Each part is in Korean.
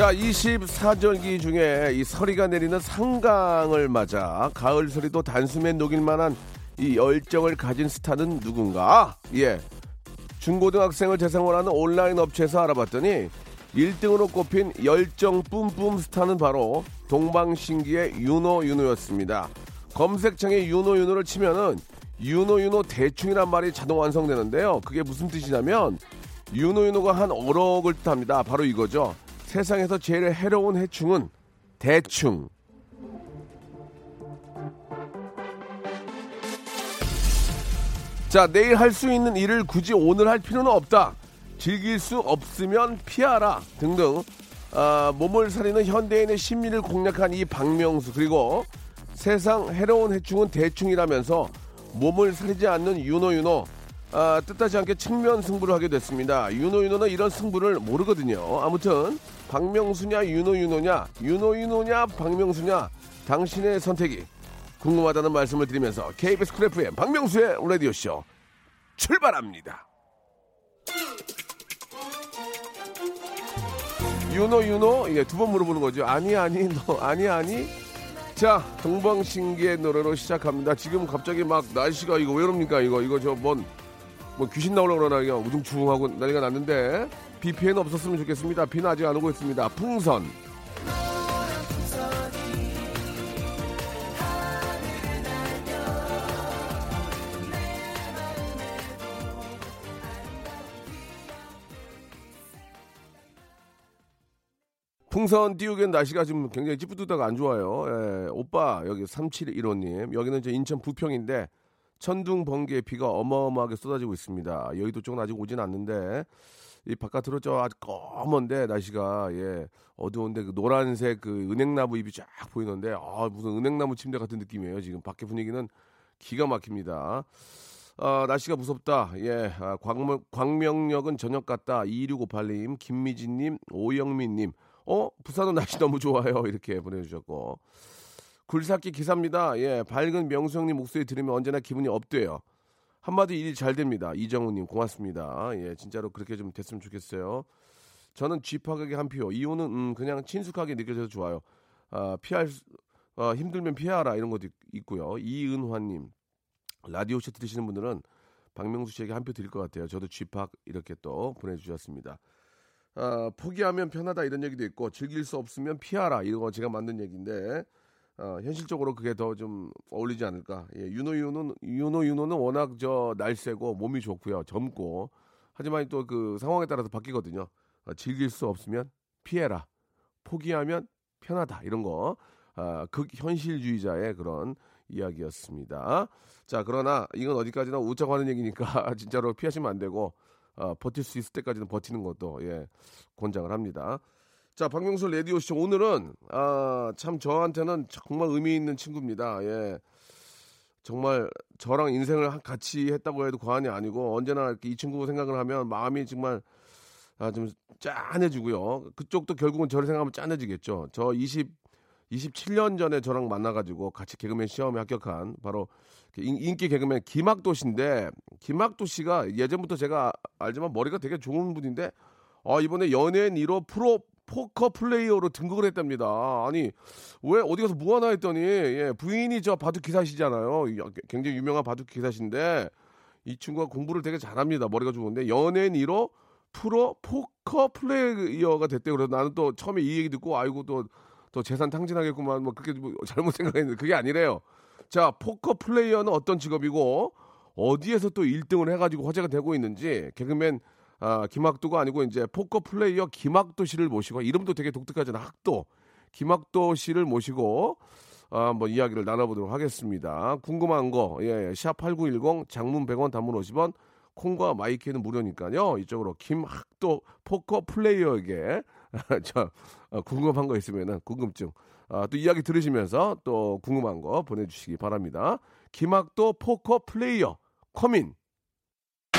자, 24절기 중에 이 서리가 내리는 상강을 맞아 가을 서리도 단숨에 녹일 만한 이 열정을 가진 스타는 누군가? 예. 중고등학생을 대상으로 하는 온라인 업체에서 알아봤더니 1등으로 꼽힌 열정 뿜뿜 스타는 바로 동방신기의 윤호 윤호였습니다. 검색창에 윤호 윤호를 치면은 윤호 윤호 대충이란 말이 자동 완성되는데요. 그게 무슨 뜻이냐면 윤호 윤호가 한 어록을 뜻합니다. 바로 이거죠. 세상에서 제일 해로운 해충은 대충. 자, 내일 할 수 있는 일을 굳이 오늘 할 필요는 없다. 즐길 수 없으면 피하라. 등등. 아, 몸을 사리는 현대인의 심리를 공략한 이 박명수. 그리고 세상 해로운 해충은 대충이라면서 몸을 사리지 않는 윤호윤호. 아, 뜻하지 않게 측면 승부를 하게 됐습니다. 윤호윤호는 이런 승부를 모르거든요. 아무튼 박명수냐 윤호윤호냐 윤호윤호냐 박명수냐 당신의 선택이 궁금하다는 말씀을 드리면서 KBS 쿨 FM 박명수의 라디오쇼 출발합니다. 윤호 윤호 이게 두번 물어보는 거죠. 아니 아니 너 아니 아니. 자 동방신기의 노래로 시작합니다. 지금 갑자기 막 날씨가 이거 왜 그럽니까 이거 이거 저 뭔 뭐 귀신 나오려고 그러나 그냥 우중충하고 난리가 났는데 비 피해는 없었으면 좋겠습니다. 비는 아직 안 오고 있습니다. 풍선. 풍선 띄우기엔 날씨가 지금 굉장히 찌뿌드다가 안 좋아요. 예, 오빠 여기 3715님 여기는 이제 인천 부평인데 천둥 번개 비가 어마어마하게 쏟아지고 있습니다. 여의도 쪽은 아직 오진 않는데 이 바깥으로 저 아주 검은데 날씨가 예 어두운데 그 노란색 그 은행나무 잎이 쫙 보이는데 아 무슨 은행나무 침대 같은 느낌이에요. 지금 밖에 분위기는 기가 막힙니다. 아, 날씨가 무섭다. 예, 아, 광명, 광명역은 저녁 같다. 2658님, 김미진님, 오영민님. 어, 부산은 날씨 너무 좋아요. 이렇게 보내주셨고. 굴삭기 기사입니다. 예, 밝은 명수 형님 목소리 들으면 언제나 기분이 업돼요. 한마디 일이 잘 됩니다. 이정우님 고맙습니다. 예, 진짜로 그렇게 좀 됐으면 좋겠어요. 저는 쥐파각의 한 표. 이유는 음, 그냥 친숙하게 느껴져서 좋아요. 아, 피할 수- 어, 힘들면 피하라 이런 것도 있- 있고요. 이은화님 라디오 쇼 들으시는 분들은 박명수 씨에게 한 표 드릴 것 같아요. 저도 쥐팍 이렇게 또 보내주셨습니다. 아, 포기하면 편하다 이런 얘기도 있고 즐길 수 없으면 피하라 이거 제가 만든 얘기인데 어, 현실적으로 그게 더 좀 어울리지 않을까. 예, 윤호 윤호는 윤호 윤호는 워낙 저 날쌔고 몸이 좋고요, 젊고 하지만 또 그 상황에 따라서 바뀌거든요. 어, 즐길 수 없으면 피해라, 포기하면 편하다 이런 거 아, 극현실주의자의 그런 이야기였습니다. 자 그러나 이건 어디까지나 웃자고 하는 얘기니까 진짜로 피하시면 안 되고 어, 버틸 수 있을 때까지는 버티는 것도 예, 권장을 합니다. 자, 박명수 레디오쇼 오늘은 아, 참 저한테는 정말 의미 있는 친구입니다. 예. 정말 저랑 인생을 한- 같이 했다고 해도 과언이 아니고 언제나 이렇게 이 친구 생각을 하면 마음이 정말 아, 좀 짠해지고요. 그쪽도 결국은 저를 생각하면 짠해지겠죠. 저 20, 27년 전에 저랑 만나가지고 같이 개그맨 시험에 합격한 바로 그 인- 인기 개그맨 김학도 씨인데 김학도 씨가 예전부터 제가 알지만 머리가 되게 좋은 분인데 아, 이번에 연예인 1호 프로 포커 플레이어로 등극을 했답니다. 아니 왜 어디 가서 뭐 하나 했더니 예, 부인이 저 바둑 기사시잖아요. 이- 굉장히 유명한 바둑 기사신데 이 친구가 공부를 되게 잘합니다. 머리가 좋은데 연예인 1호 프로 포커 플레이어가 됐대요. 그래서 나는 또 처음에 이 얘기 듣고 아이고 또또 재산 탕진하겠구만 뭐 그렇게 뭐 잘못 생각했는데 그게 아니래요. 자 포커 플레이어는 어떤 직업이고 어디에서 또 1등을 해가지고 화제가 되고 있는지 개그맨 아, 김학도가 아니고 이제 포커 플레이어 김학도 씨를 모시고 이름도 되게 독특하잖아 학도 김학도 씨를 모시고 아, 한번 이야기를 나눠보도록 하겠습니다. 궁금한 거, 예, 샵8910 장문 100원 단문 50원 콩과 마이케이는 무료니까요. 이쪽으로 김학도 포커 플레이어에게 저 어, 궁금한 거 있으면은 궁금증 아, 또 이야기 들으시면서 또 궁금한 거 보내주시기 바랍니다. 김학도 포커 플레이어 커민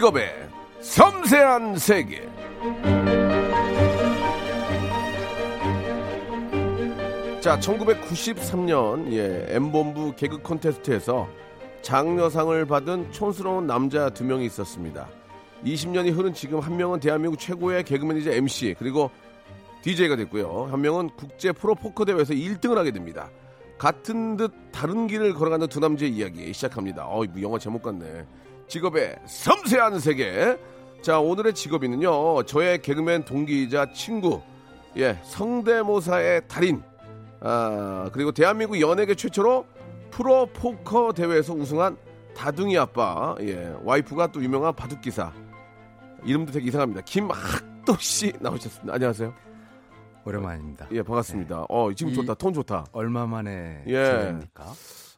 직업의 섬세한 세계. 자, 1993년 예, M본부 개그 콘테스트에서 장려상을 받은 촌스러운 남자 두 명이 있었습니다. 20년이 흐른 지금 한 명은 대한민국 최고의 개그맨이자 MC 그리고 DJ가 됐고요. 한 명은 국제 프로 포커 대회에서 1등을 하게 됩니다. 같은 듯 다른 길을 걸어가는 두 남자의 이야기 시작합니다. 어, 이거 영화 제목 같네. 직업의 섬세한 세계. 자, 오늘의 직업인은요. 저의 개그맨 동기이자 친구. 예, 성대모사의 달인. 아, 그리고 대한민국 연예계 최초로 프로 포커 대회에서 우승한 다둥이 아빠. 예, 와이프가 또 유명한 바둑기사. 이름도 되게 이상합니다. 김학도 씨 나오셨습니다. 안녕하세요. 오랜만입니다. 예, 반갑습니다. 어, 지금 이- 좋다. 톤 좋다. 얼마 만에 예. 지내입니까?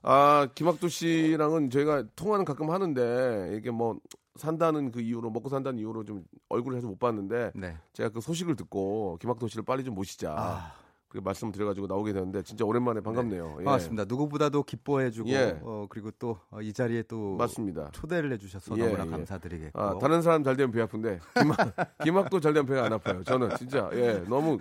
아, 김학도 씨랑은 저희가 통화는 가끔 하는데 이게 뭐 산다는 그 이유로 먹고 산다는 이유로 좀 얼굴을 해서 못 봤는데 네. 제가 그 소식을 듣고 김학도 씨를 빨리 좀 모시자. 아, 그 말씀을 드려가지고 나오게 되는데 진짜 오랜만에 반갑네요. 예. 반갑습니다. 누구보다도 기뻐해주고 예. 어, 그리고 또 이 자리에 또 맞습니다. 초대를 해주셔서 예, 너무나 예. 감사드리겠고 아, 다른 사람 잘 되면 배 아픈데 김학, 김학도 잘 되면 배가 안 아파요. 저는 진짜 예 너무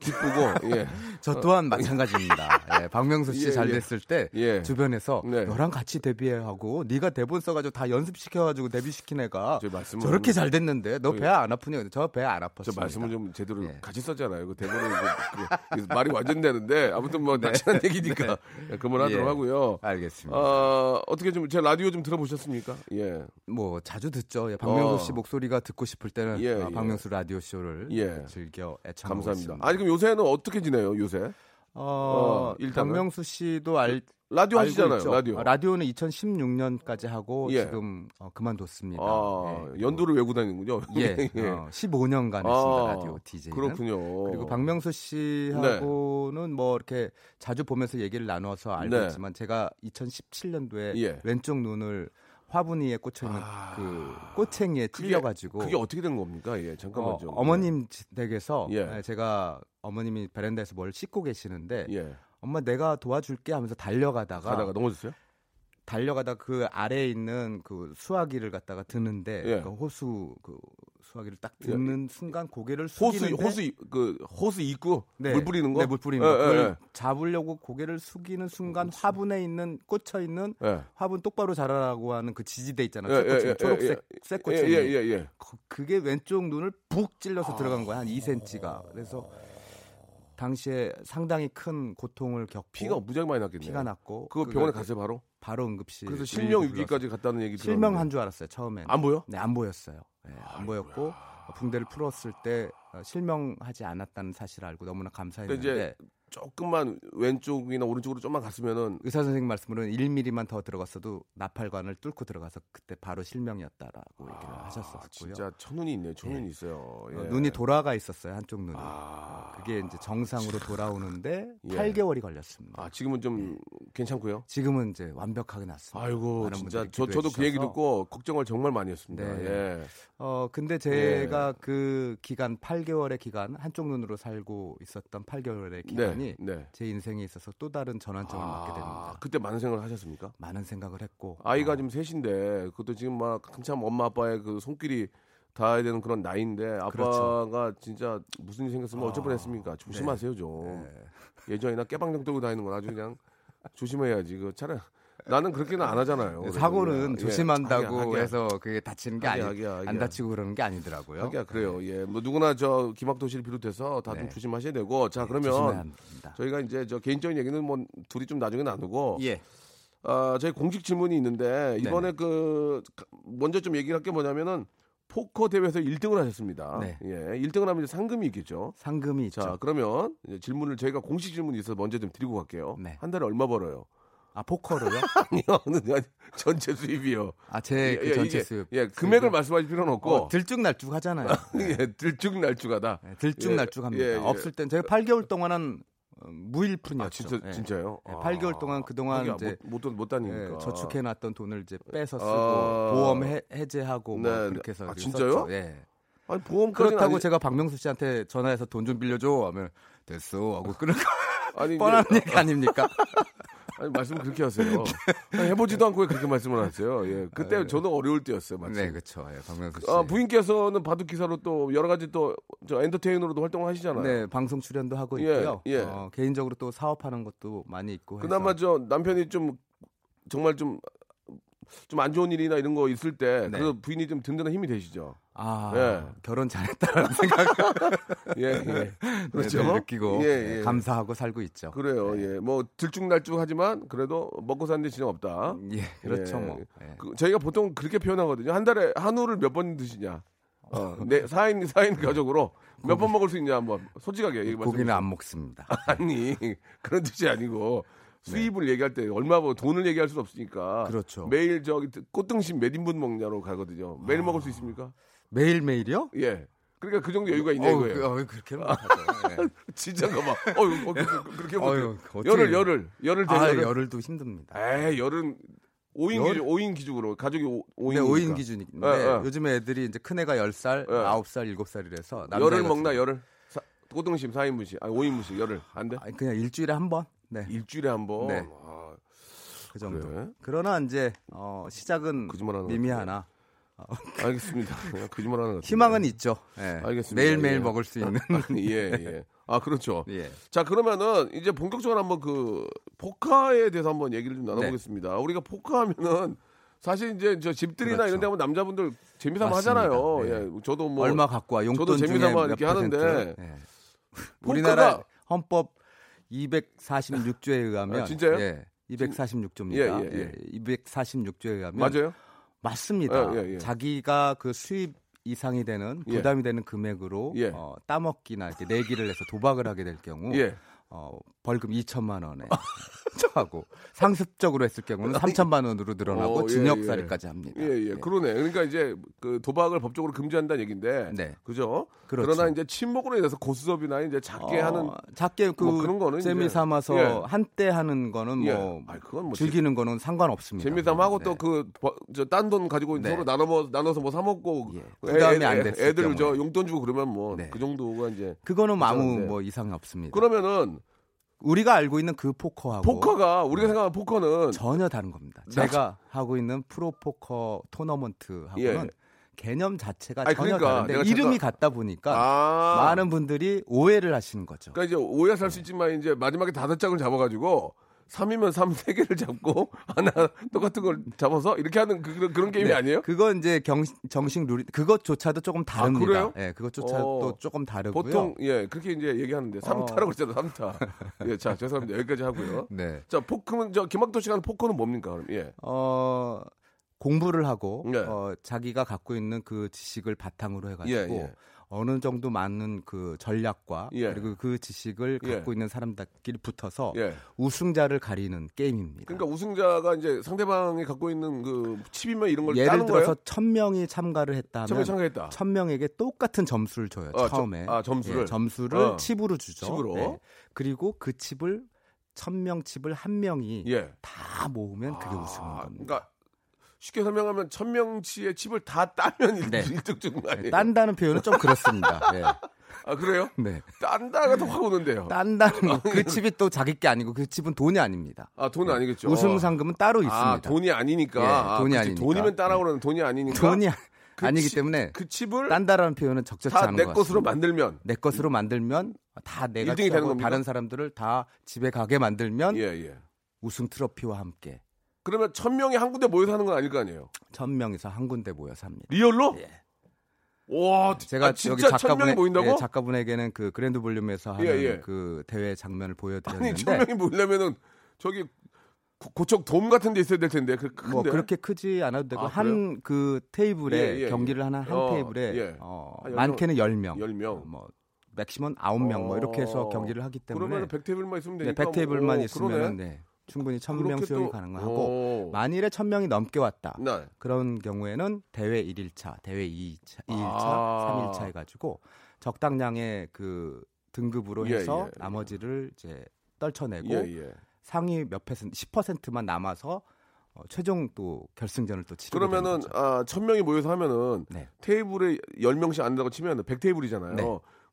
기쁘고 예 저 또한 마찬가지입니다. 예, 박명수 씨 예, 잘 예. 됐을 때 예. 주변에서 네. 너랑 같이 데뷔하고 네가 대본 써가지고 다 연습시켜가지고 데뷔시킨 애가 저 저렇게 잘 됐는데 너 예. 배안 아프냐? 저 배 안 아팠습니다. 저 말씀을 좀 제대로 예. 같이 썼잖아요. 그 대본을 그, 그 말이 완전 되는데 아무튼 뭐 낚시한 얘기니까 그만하도록 네. 예. 하고요. 알겠습니다. 어, 어떻게 좀 제 라디오 좀 들어보셨습니까? 예. 뭐 자주 듣죠. 예, 박명수 어. 씨 목소리가 듣고 싶을 때는 예, 어, 예. 박명수 라디오 쇼를 예. 즐겨 애청하고 감사합니다. 있습니다. 아니 그럼 요새는 어떻게 지내요? 요새 어, 어, 일단은? 박명수 씨도 알 라디오 하시잖아요. 있죠. 라디오. 아, 라디오는 2016년까지 하고 예. 지금 어, 그만뒀습니다. 아, 예. 연도를 외고 다니는군요. 예, 어, 15년간 했습니다 아, 라디오 DJ. 그렇군요. 그리고 박명수 씨하고는 뭐 이렇게 자주 보면서 얘기를 나눠서 알고 네. 있지만 제가 2017년도에 예. 왼쪽 눈을 화분이에 꽂혀 있는 아. 그 꼬챙이에 그게- 찔려가지고 그게 어떻게 된 겁니까? 예, 잠깐만 어, 좀. 어머님 댁에서 예. 예, 제가 어머님이 베란다에서 뭘 씻고 계시는데 예. 엄마 내가 도와줄게 하면서 달려가다가 가다가 넘어졌어요? 달려가다 그 아래에 있는 그 수화기를 갖다가 드는데 예. 그 호수 그 수화기를 딱 드는 순간 고개를 호수 숙이는데 호수 이- 그 호수 입구 네. 물 뿌리는 거? 네, 물 뿌리는 예, 거. 예, 예. 잡으려고 고개를 숙이는 순간 화분에 있는 꽂혀 있는 예. 화분 똑바로 자라라고 하는 그 지지대 있잖아요. 예, 예, 예, 초록색 예, 쇠꼬챙이. 예, 예, 예, 예. 거- 그게 왼쪽 눈을 푹 찔러서 들어간 거야. 한 2cm가. 그래서 당시에 상당히 큰 고통을 겪고 피가 무지하게 많이 났겠네요. 피가 났고 그거 병원에 갔어요 바로? 바로 응급실 그래서 실명 유기까지 갔다는 얘기 들었는데. 실명한 줄 알았어요 처음에 안 보여? 네, 안 보였어요. 네, 안 보였고 붕대를 풀었을 때 어, 실명하지 않았다는 사실을 알고 너무나 감사했는데 이제 조금만 왼쪽이나 오른쪽으로 좀만 갔으면은 의사 선생님 말씀으로는 1mm만 더 들어갔어도 나팔관을 뚫고 들어가서 그때 바로 실명이었다라고 얘기를 하셨었고요. 아, 진짜 천운이 있네요. 천운이 있어요. 예. 어, 눈이 돌아가 있었어요 한쪽 눈이. 아, 그게 이제 정상으로 돌아오는데 예. 8개월이 걸렸습니다. 아, 지금은 좀 괜찮고요. 지금은 이제 완벽하게 났습니다. 아이고 진짜 저, 저도 그 얘기. 듣고 걱정을 정말 많이 했습니다. 네. 예. 어 근데 제가 그 기간 8개월의 기간 한쪽 눈으로 살고 있었던 8개월의 기간 이 네, 네. 제 인생에 있어서 또 다른 전환점을 맞게 됩니다. 그때 많은 생각을 하셨습니까? 많은 생각을 했고 아이가 어, 지금 셋인데 그것도 지금 막 한참 엄마 아빠의 그 손길이 닿아야 되는 그런 나이인데 아빠가 그렇죠. 진짜 무슨 일이 생겼으면 어쩔 뻔했습니까? 조심하세요 좀. 네. 예전이나 깨방정 들고 다니는 건 아주 그냥 조심해야지. 그 차라리 나는 그렇게는 안 하잖아요. 그래서 사고는 예. 조심한다고 하기야, 하기야. 해서 그게 다치는 게 아니. 안 다치고 그러는 게 아니더라고요. 하기야 그래요. 예, 뭐 누구나 저 김학도 씨를 비롯해서 다좀 네. 조심하셔야 되고 자 조심해야 그러면. 저희가 이제 저 개인적인 얘기는 뭐 둘이 좀 나중에 나누고 예. 아, 저희 공식 질문이 있는데 이번에 그 먼저 좀 얘기할 게 뭐냐면은 포커 대회에서 1등을 하셨습니다. 네. 예, 1등을 하면 이제 상금이 있겠죠. 상금이 있죠. 자, 그러면 질문을 저희가 공식 질문이 있어서 먼저 좀 드리고 갈게요. 네. 한 달에 얼마 벌어요? 아 포커로요? 아니요, 아니, 전체 수입이요. 아제 그 예, 전체 이게, 수입. 예, 금액을 말씀하실 필요는 없고 어, 들쭉날쭉 하잖아요. 예, 들쭉날쭉하다. 네, 들쭉날쭉합니다. 예, 예. 없을 땐 저희 8개월 동안은 어, 무일푼이었죠. 아, 진짜 예. 진짜요? 예, 아, 8개월 동안 그동안 이제 못, 못, 못 다니니까. 예, 저축해놨던 돈을 이제 빼서 쓰고 아. 보험 해, 해제하고 뭐 네, 그렇게 해서 아, 진짜요? 썼죠. 예. 아니 보험까지 그렇다고 제가 박명수 씨한테 전화해서 돈 좀 빌려줘 하면 됐어 하고 끊을 거 아니 뻔한 얘기 아닙니까? 아니 말씀 그렇게 하세요. 아니, 해보지도 않고 왜 그렇게 말씀을 하세요? 예, 그때 저도 어려울 때였어요, 마침. 네, 그렇죠. 예, 박명수 씨. 아, 부인께서는 바둑 기사로 또 여러 가지 또 저 엔터테이너로도 활동을 하시잖아요. 네, 방송 출연도 하고 예, 있고요. 예. 어, 개인적으로 또 사업하는 것도 많이 있고 해서 그나마 저 남편이 좀 정말 좀 좀 안 좋은 일이나 이런 거 있을 때 네. 그래서 부인이 좀 든든한 힘이 되시죠. 아, 예. 결혼 잘했다라는 생각 예, 예. 그렇죠. 늘 느끼고 예, 예. 감사하고 살고 있죠. 그래요. 예. 뭐 들쭉날쭉 하지만 그래도 먹고 사는 데 지장 없다. 예, 그렇죠 예. 뭐. 예. 그, 저희가 보통 그렇게 표현하거든요. 한 달에 한우를 몇 번 드시냐. 어, 네, 4인, 4인 가족으로 몇 번 먹을 수 있냐, 한번 솔직하게 얘기 말씀 고기는 안 먹습니다. 아니, 그런 뜻이 아니고 수입을 얘기할 때 얼마 뭐 돈을 얘기할 수는 없으니까. 그렇죠. 매일 저기 꽃등심 몇 인분 먹냐로 가거든요. 매일 먹을 수 있습니까? 매일 매일이요? 예. 그러니까 그 정도 여유가 있냐 이거예요. 어, 그렇게. 예. 진짜가 막, 어유, 어, 그- 그렇게 어떻게- 열흘, 열흘, 열흘 되 아, 열흘. 열흘도 힘듭니다. 에이, 열은 5인 열? 기준, 5인 기준으로 가족이 5인 네, 5인 기준인데 예, 예. 요즘에 애들이 이제 큰 애가 10살, 예. 9살, 7살이라서 열흘 먹나 열흘? 사- 꽃등심 4인분씩, 아니 5인분씩 열흘 안 돼? 아니, 그냥 일주일에 한 번. 네. 일주일에 한 번. 네. 아, 그 정도. 그래? 그러나 이제 어, 시작은 미미하나 알겠습니다. 그냥 거짓말 하는 것 같아요. 희망은 있죠. 예. 알겠습니다. 매일 매일 예. 먹을 수 있는. 예, 예. 아, 그렇죠. 예. 자, 그러면은 이제 본격적으로 한번 그 포카에 대해서 한번 얘기를 좀 나눠보겠습니다. 우리가 포카 하면은 사실 이제 저 집들이나 네. 그렇죠. 이런 데 하면 남자분들 재미삼아 맞습니다. 하잖아요. 네. 예. 저도 뭐 얼마 갖고 와 용돈 저도 재미삼아 몇 이렇게 퍼센트. 하는데 예. 포카가- 우리나라 헌법 246조에 의하면 아, 진짜요? 예. 246조입니다. 예, 예, 예. 246조에 의하면 맞아요? 맞습니다. 예, 예, 예. 자기가 그 수입 이상이 되는 예. 부담이 되는 금액으로 예. 어, 따먹기나 이렇게 내기를 해서 도박을 하게 될 경우 예. 어, 벌금 2천만 원에 처하고 상습적으로 했을 경우는 3천만 원으로 늘어나고 어, 예, 징역살이까지 합니다. 예, 예. 그러네. 그러니까 이제 그 도박을 법적으로 금지한다는 얘기인데. 네. 그죠? 그렇죠. 그러나 이제 친목으로 인해서 고스톱이나 이제 작게 어, 하는 작게 그 뭐 그런 거는 재미 삼아서 예. 한때 하는 거는 예. 뭐 그건 뭐 즐기는 거는 상관없습니다. 재미 삼 하고 네. 또그저딴돈 가지고 네. 서로 나눠 먹 나눠서 뭐 사 먹고 예. 부담이 안 됐을 애들 저 경우에. 용돈 주고 그러면 뭐그 네. 정도가 이제 그거는 아무 괜찮은데. 뭐 이상이 없습니다. 그러면은 우리가 알고 있는 그 포커하고 포커가 우리가 생각하는 포커는 전혀 다른 겁니다. 나- 제가 하고 있는 프로 포커 토너먼트하고는 예. 개념 자체가 아니, 전혀 그러니까 다른데 이름이 잠깐- 같다 보니까 아 많은 분들이 오해를 하시는 거죠. 그러니까 이제 오해 살수 있지만 이제 마지막에 다섯 장을 잡아가지고 3이면 3, 세개를 잡고 하나 똑같은 걸 잡아서 이렇게 하는 그, 런 그런 게임이 네, 아니에요? 그건 이제 경, 정식 룰이 그것조차도 조금 다릅니다. 그래요? 예, 그것조차도 어, 조금 다르고요. 보통 예 그렇게 이제 얘기하는데 어. 3타라고 그랬잖아요 3타 예 자 죄송합니다 여기까지 하고요 네. 자 포크는 저 김학도 씨가 하는 포커는 뭡니까 그럼 예 어 공부를 하고 네. 어, 자기가 갖고 있는 그 지식을 바탕으로 해가지고 예, 예. 어느 정도 많은 그 전략과 예. 그리고 그 지식을 예. 갖고 있는 사람들끼리 붙어서 예. 우승자를 가리는 게임입니다. 그러니까 우승자가 이제 상대방이 갖고 있는 그 칩이면 이런 걸 예를 들어서? 천 명이 참가를 했다면. 천 명에게 똑같은 점수를 줘요. 아, 처음에 점- 아, 점수를? 예, 점수를 어. 칩으로 주죠. 칩으로? 그리고 그 칩을 천명 칩을 한 명이 예. 다 모으면 그게 우승인 아, 겁니다. 그러니까 쉽게 설명하면 천명치의 칩을 다 따면 일 네. 1등 주는 거 아니에요? 딴다는 표현은 좀 그렇습니다. 예. 아 그래요? 네. 딴다가 더 확 오는데요. 딴다는 그 칩이 또 자기 게 아니고 그 칩은 돈이 아닙니다. 아 돈은 아니겠죠. 우승 상금은 따로 있습니다. 아 돈이 아니니까. 예, 아, 돈이 그치. 아니니까. 돈이면 따라오는 돈이 아니니까. 돈이 아- 그 아니기 치- 때문에 그 칩을 딴다라는 표현은 적절치 다 않은 내것 것으로 같습니다. 만들면 내 것으로 만들면 다 내가 일등이 되는 취하고 겁니까? 다른 사람들을 다 집에 가게 만들면 예 예. 우승 트로피와 함께 그러면 천 명이 한 군데 모여서 하는 건 아닐 거 아니에요? 천 명이서 한 군데 모여서 합니다. real로? 예. 와, 제가 아, 여기 모인다고? 예, 작가분에게는 그 grand ballroom에서 하는 예, 예. 그 대회 장면을 아니 보여드렸는데 천 명이 모이려면은 저기 고- 고척 돔 같은 데 있어야 될 텐데. 그 큰데. 뭐 그렇게 크지 않아도 되고 아, 한그 테이블에 예, 예, 경기를 하는 한 어, 테이블에 예. 어, 한열 많게는 10명, 10명. 뭐 맥시멈 9명 뭐 이렇게 해서 어. 경기를 하기 때문에 그러면 백 테이블만 있으면 네, 되니까. 100 테이블만 뭐, 있으면 그러네. 네, 충분히 1000명 그렇게 수용이 또- 가능하고 오. 만일에 1000명이 넘게 왔다. 네. 그런 경우에는 대회 1일차, 대회 2일차, 2일차, 아. 3일차 해 가지고 적당량의 그 등급으로 예, 해서 예. 나머지를 이제 떨쳐내고 예, 예. 상위 몇 퍼센트, 10%만 남아서 어, 최종 또 결승전을 또 치르게 그러면은. 아, 천 명이 모여서 하면은 네. 테이블에 열 명씩 앉는다고 치면 백 테이블이잖아요. 네.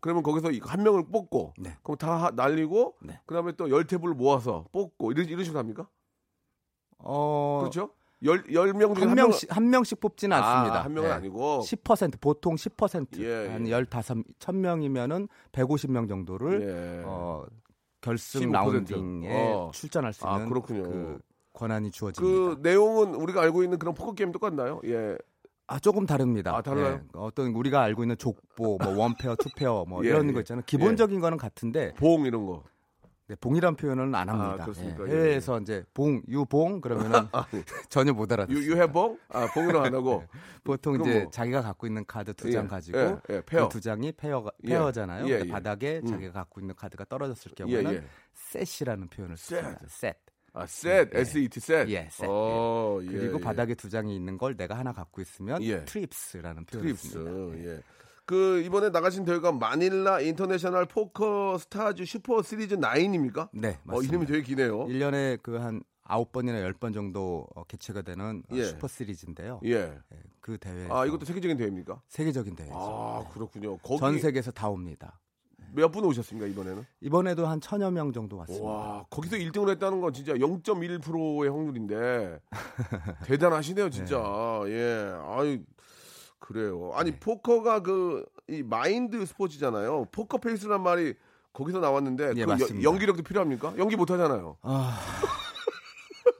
그러면 거기서 이- 한 명을 뽑고 네. 그럼 다 하- 날리고 네. 그다음에 또열 테이블 모아서 뽑고 이런 이런 식으로 합니까? 어, 그렇죠? 열열명 중에 한 한 명씩 한 명씩 뽑지는 명은- 않습니다. 아, 한 명은 네. 아니고 10% 보통 10% 예, 한 예. 15, 1000명이면은 150명 정도를 예. 어, 결승 15%. 라운딩에 어. 출전할 수 아, 있는 그렇군요. 그 권한이 그 주어집니다. 내용은 우리가 알고 있는 그런 포커 게임 똑같나요? 예. 아 조금 다릅니다. 아, 달라요? 예, 어떤 우리가 알고 있는 족보, 뭐 one pair, two pair, 뭐 예, 이런 예. 거 있잖아요. 기본적인 거는 같은데 봉 이런 거. 네, 봉이란 표현은 안 합니다. 아? 예, 예, 해외에서 이제 봉, you 봉 그러면은 전혀 못 알아듣어요. 유 유해봉? 아, 봉으로 안 하고. 보통 이제 뭐- 자기가 갖고 있는 카드 두장 예, 가지고 예, 예, pair. 그 두 장이 pair가 예, pair잖아요. 예, 예. 바닥에 음. 자기가 갖고 있는 카드가 떨어졌을 예, 경우에는 예. set이라는 표현을 씁니다. 셋. 아, 셋, 예. S-E-T, 셋. 예, 셋. 어, 예, 그리고 예. 바닥에 두 장이 있는 걸 내가 하나 갖고 있으면 예. trips라는 trips. 씁니다. 예. 그 이번에 나가신 대회가 마닐라 인터내셔널 포커 스타즈 슈퍼 시리즈 9입니까? 네, 어, 맞습니다. 이름이 되게 기네요. 1년에 그한 아홉 번이나 열번 정도 어, 개최가 되는 어, 예. 슈퍼 시리즈인데요. 예. 예, 그 대회 아, 이것도 세계적인 대회입니까? 세계적인 대회죠. 아, 그렇군요. 거기 전 세계에서 다 옵니다. 몇 분 오셨습니까, 이번에는? 이번에도 한 천여 명 정도 왔습니다. 와, 거기서 1등을 했다는 건 진짜 0.1%의 확률인데 대단하시네요, 진짜. 예. 아유, 그래요. 아니, 네. 포커가 그 이 마인드 스포츠잖아요. 포커 페이스란 말이 거기서 나왔는데 예, 그 여-. 연기력도 필요합니까? 연기 못 하잖아요. 아,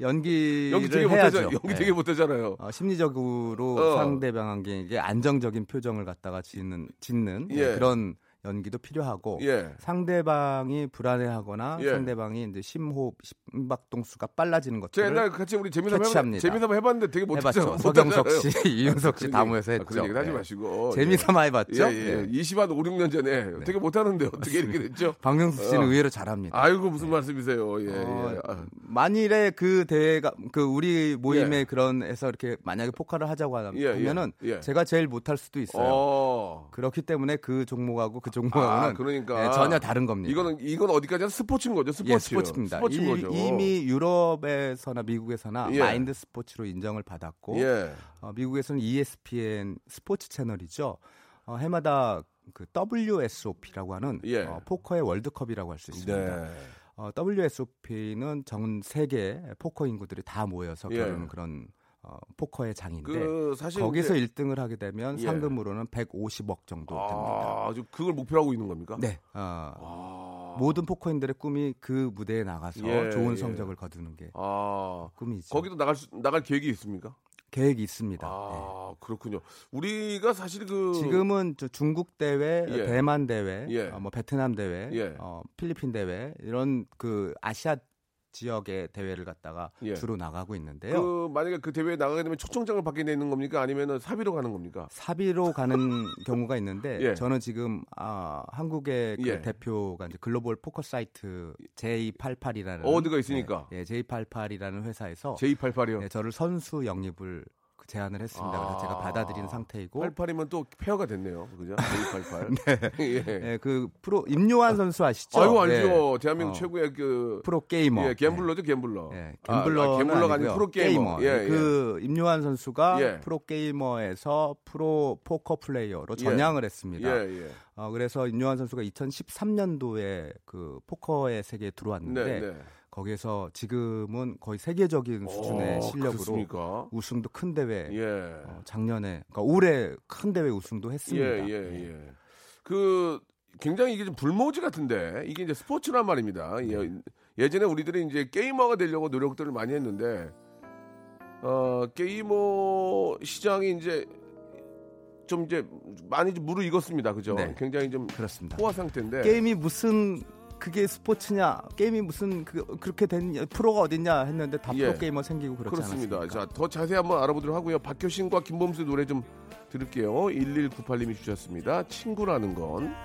연기를 연기 되게. 못하잖아요. 연기 예. 되게 못하잖아요. 어, 심리적으로 어. 상대방에게 안정적인 표정을 갖다가 짓는 짓는 예, 예. 그런 연기도 필요하고 예. 상대방이 불안해하거나 예. 상대방이 이제 심호흡, 심박동수가 빨라지는 저 것들을 옛날 같이 우리 재미삼 해봤. 재미삼 해봤는데 되게. 해봤죠. 서경석 씨, 이윤석 씨 다 모여서 했죠. 그런 얘기 하지 예. 마시고. 재미삼아 해봤죠. 예, 예. 예. 20한 5, 6년 전에 되게 못하는데 어떻게 이렇게 됐죠? 박명수 씨는 어. 의외로 잘합니다. 아이고 무슨 말씀이세요? 예, 어, 예. 아, 만일에 그 대회가 그 우리 모임에 예. 그런 해서 이렇게 만약에 포카를 하자고 하면 예, 예, 은 예. 제가 제일 못할 수도 있어요. 어. 그렇기 때문에 그 종목하고 그 종목하고는 아, 그러니까 예, 전혀 다른 겁니다. 이거는 이건 어디까지 스포츠인 거죠? 스포츠. 예, 스포츠입니다. 스포츠인 이, 거죠. 이미 유럽에서나 미국에서나 예. 마인드 스포츠로 인정을 받았고 예. 어, 미국에서는 ESPN 스포츠 채널이죠. 어, 해마다 그 WSOP라고 하는 예. 어, 포커의 월드컵이라고 할 수 있습니다. 네. 어, WSOP는 전 세계 포커 인구들이 다 모여서 예. 겨루는 그런 어, 포커의 장인데 그 사실 거기서 이제- 1등을 하게 되면 예. 상금으로는 150억 정도 됩니다. 아, 그걸 목표로 하고 있는 겁니까? 네. 어, 아. 모든 포커인들의 꿈이 그 무대에 나가서 예, 좋은 예. 성적을 거두는 게 아. 꿈이죠. 거기도 나갈 수, 나갈 계획이 있습니까? 계획이 있습니다. 네. 아, 그렇군요. 우리가 사실 그 지금은 저 중국 대회, 예. 대만 대회, 예. 어, 뭐 베트남 대회, 예. 어, 필리핀 대회 이런 그 아시아 지역의 대회를 갖다가 예. 주로 나가고 있는데요. 그 만약에 그 대회에 나가게 되면 초청장을 받게 되는 겁니까? 아니면은 사비로 가는 겁니까? 사비로 가는 경우가 있는데 예. 저는 지금 아, 한국의 그 예. 대표가 이제 글로벌 포커 사이트 J88이라는 어디가 있으니까? 예, J88이라는 회사에서 J88이요. 예, 저를 선수 영입을 그 제안을 했습니다. 그래서 아. 제가 받아들인 상태이고 88이면 또 pair가 됐네요. 그죠? J88. 네. 예. 예, 그 프로 임요환 선수 아시죠? 아이고 알죠. 예. 대한민국 어, 최고의 그 프로 게이머. 예, gambler죠, gambler. 예, 아, gambler 아, gambler가 아니고 프로 게이머. 예, 예. 그 임요환 선수가 예. 프로 게이머에서 프로 포커 플레이어로 전향을 했습니다. 예, 예. 어, 그래서 임요환 선수가 2013년도에 그 포커의 세계에 들어왔는데 네, 네. 거기에서 지금은 거의 세계적인 수준의 어, 실력으로 그렇습니까? 우승도 큰 대회 예. 어, 작년에 그러니까 올해 큰 대회 우승도 예, 했습니다. 예, 예. 그 굉장히 이게 좀 불모지 같은데 이게 이제 스포츠란 말입니다. 네. 예, 예전에 우리들이 이제 게이머가 되려고 노력들을 많이 했는데 어, 게이머 시장이 이제 좀 이제 많이 좀 무르익었습니다. 그죠? 네. 굉장히 좀 그렇습니다. 포화 상태인데 게임이 무슨 그게 스포츠냐 게임이 무슨 그, 그렇게 된 프로가 어딨냐 했는데 다 예. 프로 게이머 생기고 그렇지 그렇습니다. 않았습니까? 자, 더 자세히 한번 알아보도록 하고요. 박효신과 김범수의 노래 좀 들을게요. 1198님이 주셨습니다. 친구라는 건.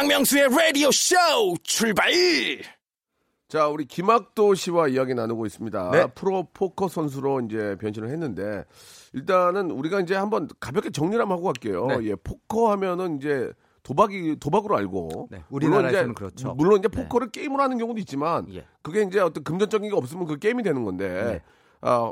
박명수의 라디오 쇼 출발! 자, 우리 김학도 씨와 이야기 나누고 있습니다. 네. 프로 포커 선수로 이제 변신을 했는데 일단은 우리가 이제 한번 가볍게 정리를 한번 하고 갈게요. 네. 예, 포커 하면은 이제 도박이 도박으로 알고 네, 물론 우리나라에서는 이제, 그렇죠. 물론 이제 네. 포커를 게임으로 하는 경우도 있지만 예. 그게 이제 어떤 금전적인 게 없으면 그 게임이 되는 건데 네. 아,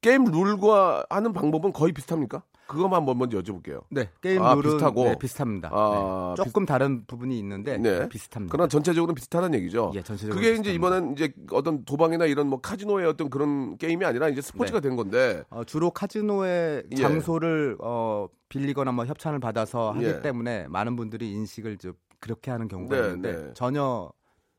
게임 룰과 하는 방법은 거의 비슷합니까? 그것만 먼저 여쭤볼게요. 네, 게임 아, 룰은 비슷하고? 네, 비슷합니다. 아, 네, 조금 다른 부분이 있는데 네. 비슷합니다. 그러나 전체적으로는 비슷하다는 얘기죠. 예, 전체적으로 그게 이제 비슷합니다. 이번엔 이제 어떤 도박이나 이런 뭐 카지노의 어떤 그런 게임이 아니라 이제 스포츠가 된 건데. 어, 주로 카지노의 예. 장소를 어, 빌리거나 뭐 협찬을 받아서 하기 예. 때문에 많은 분들이 인식을 좀 그렇게 하는 경우가 네, 있는데 네. 전혀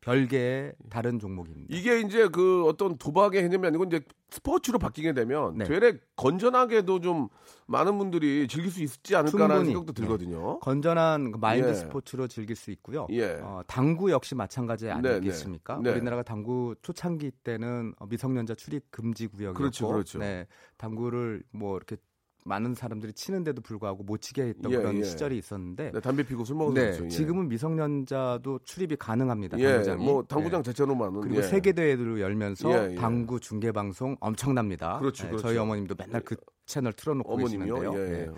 별개의 다른 종목입니다. 이게 이제 그 어떤 도박의 개념이 아니고 이제 스포츠로 바뀌게 되면 네. 되레 건전하게도 좀 많은 분들이 즐길 수 있지 않을까라는 충분히. 생각도 들거든요. 건전한 그 마인드 예. 스포츠로 즐길 수 있고요. 예. 어, 당구 역시 마찬가지 네, 아니겠습니까? 네. 네. 우리나라가 당구 초창기 때는 어, 미성년자 출입 금지 구역이었고, 그렇죠, 그렇죠. 네, 당구를 뭐 이렇게 많은 사람들이 치는데도 불구하고 못 치게 했던 예, 그런 예. 시절이 있었는데, 네, 담배 피고 술 먹어서 네, 그렇죠. 예. 지금은 미성년자도 출입이 가능합니다. 예. 뭐 당구장 네. 자체로만은 그리고 예. 세계 대회를 열면서 예, 예. 당구 중계 방송 엄청납니다. 그렇죠, 네, 그렇죠. 저희 어머님도 맨날 그 채널 틀어놓고 어머님이요. 계시는데요.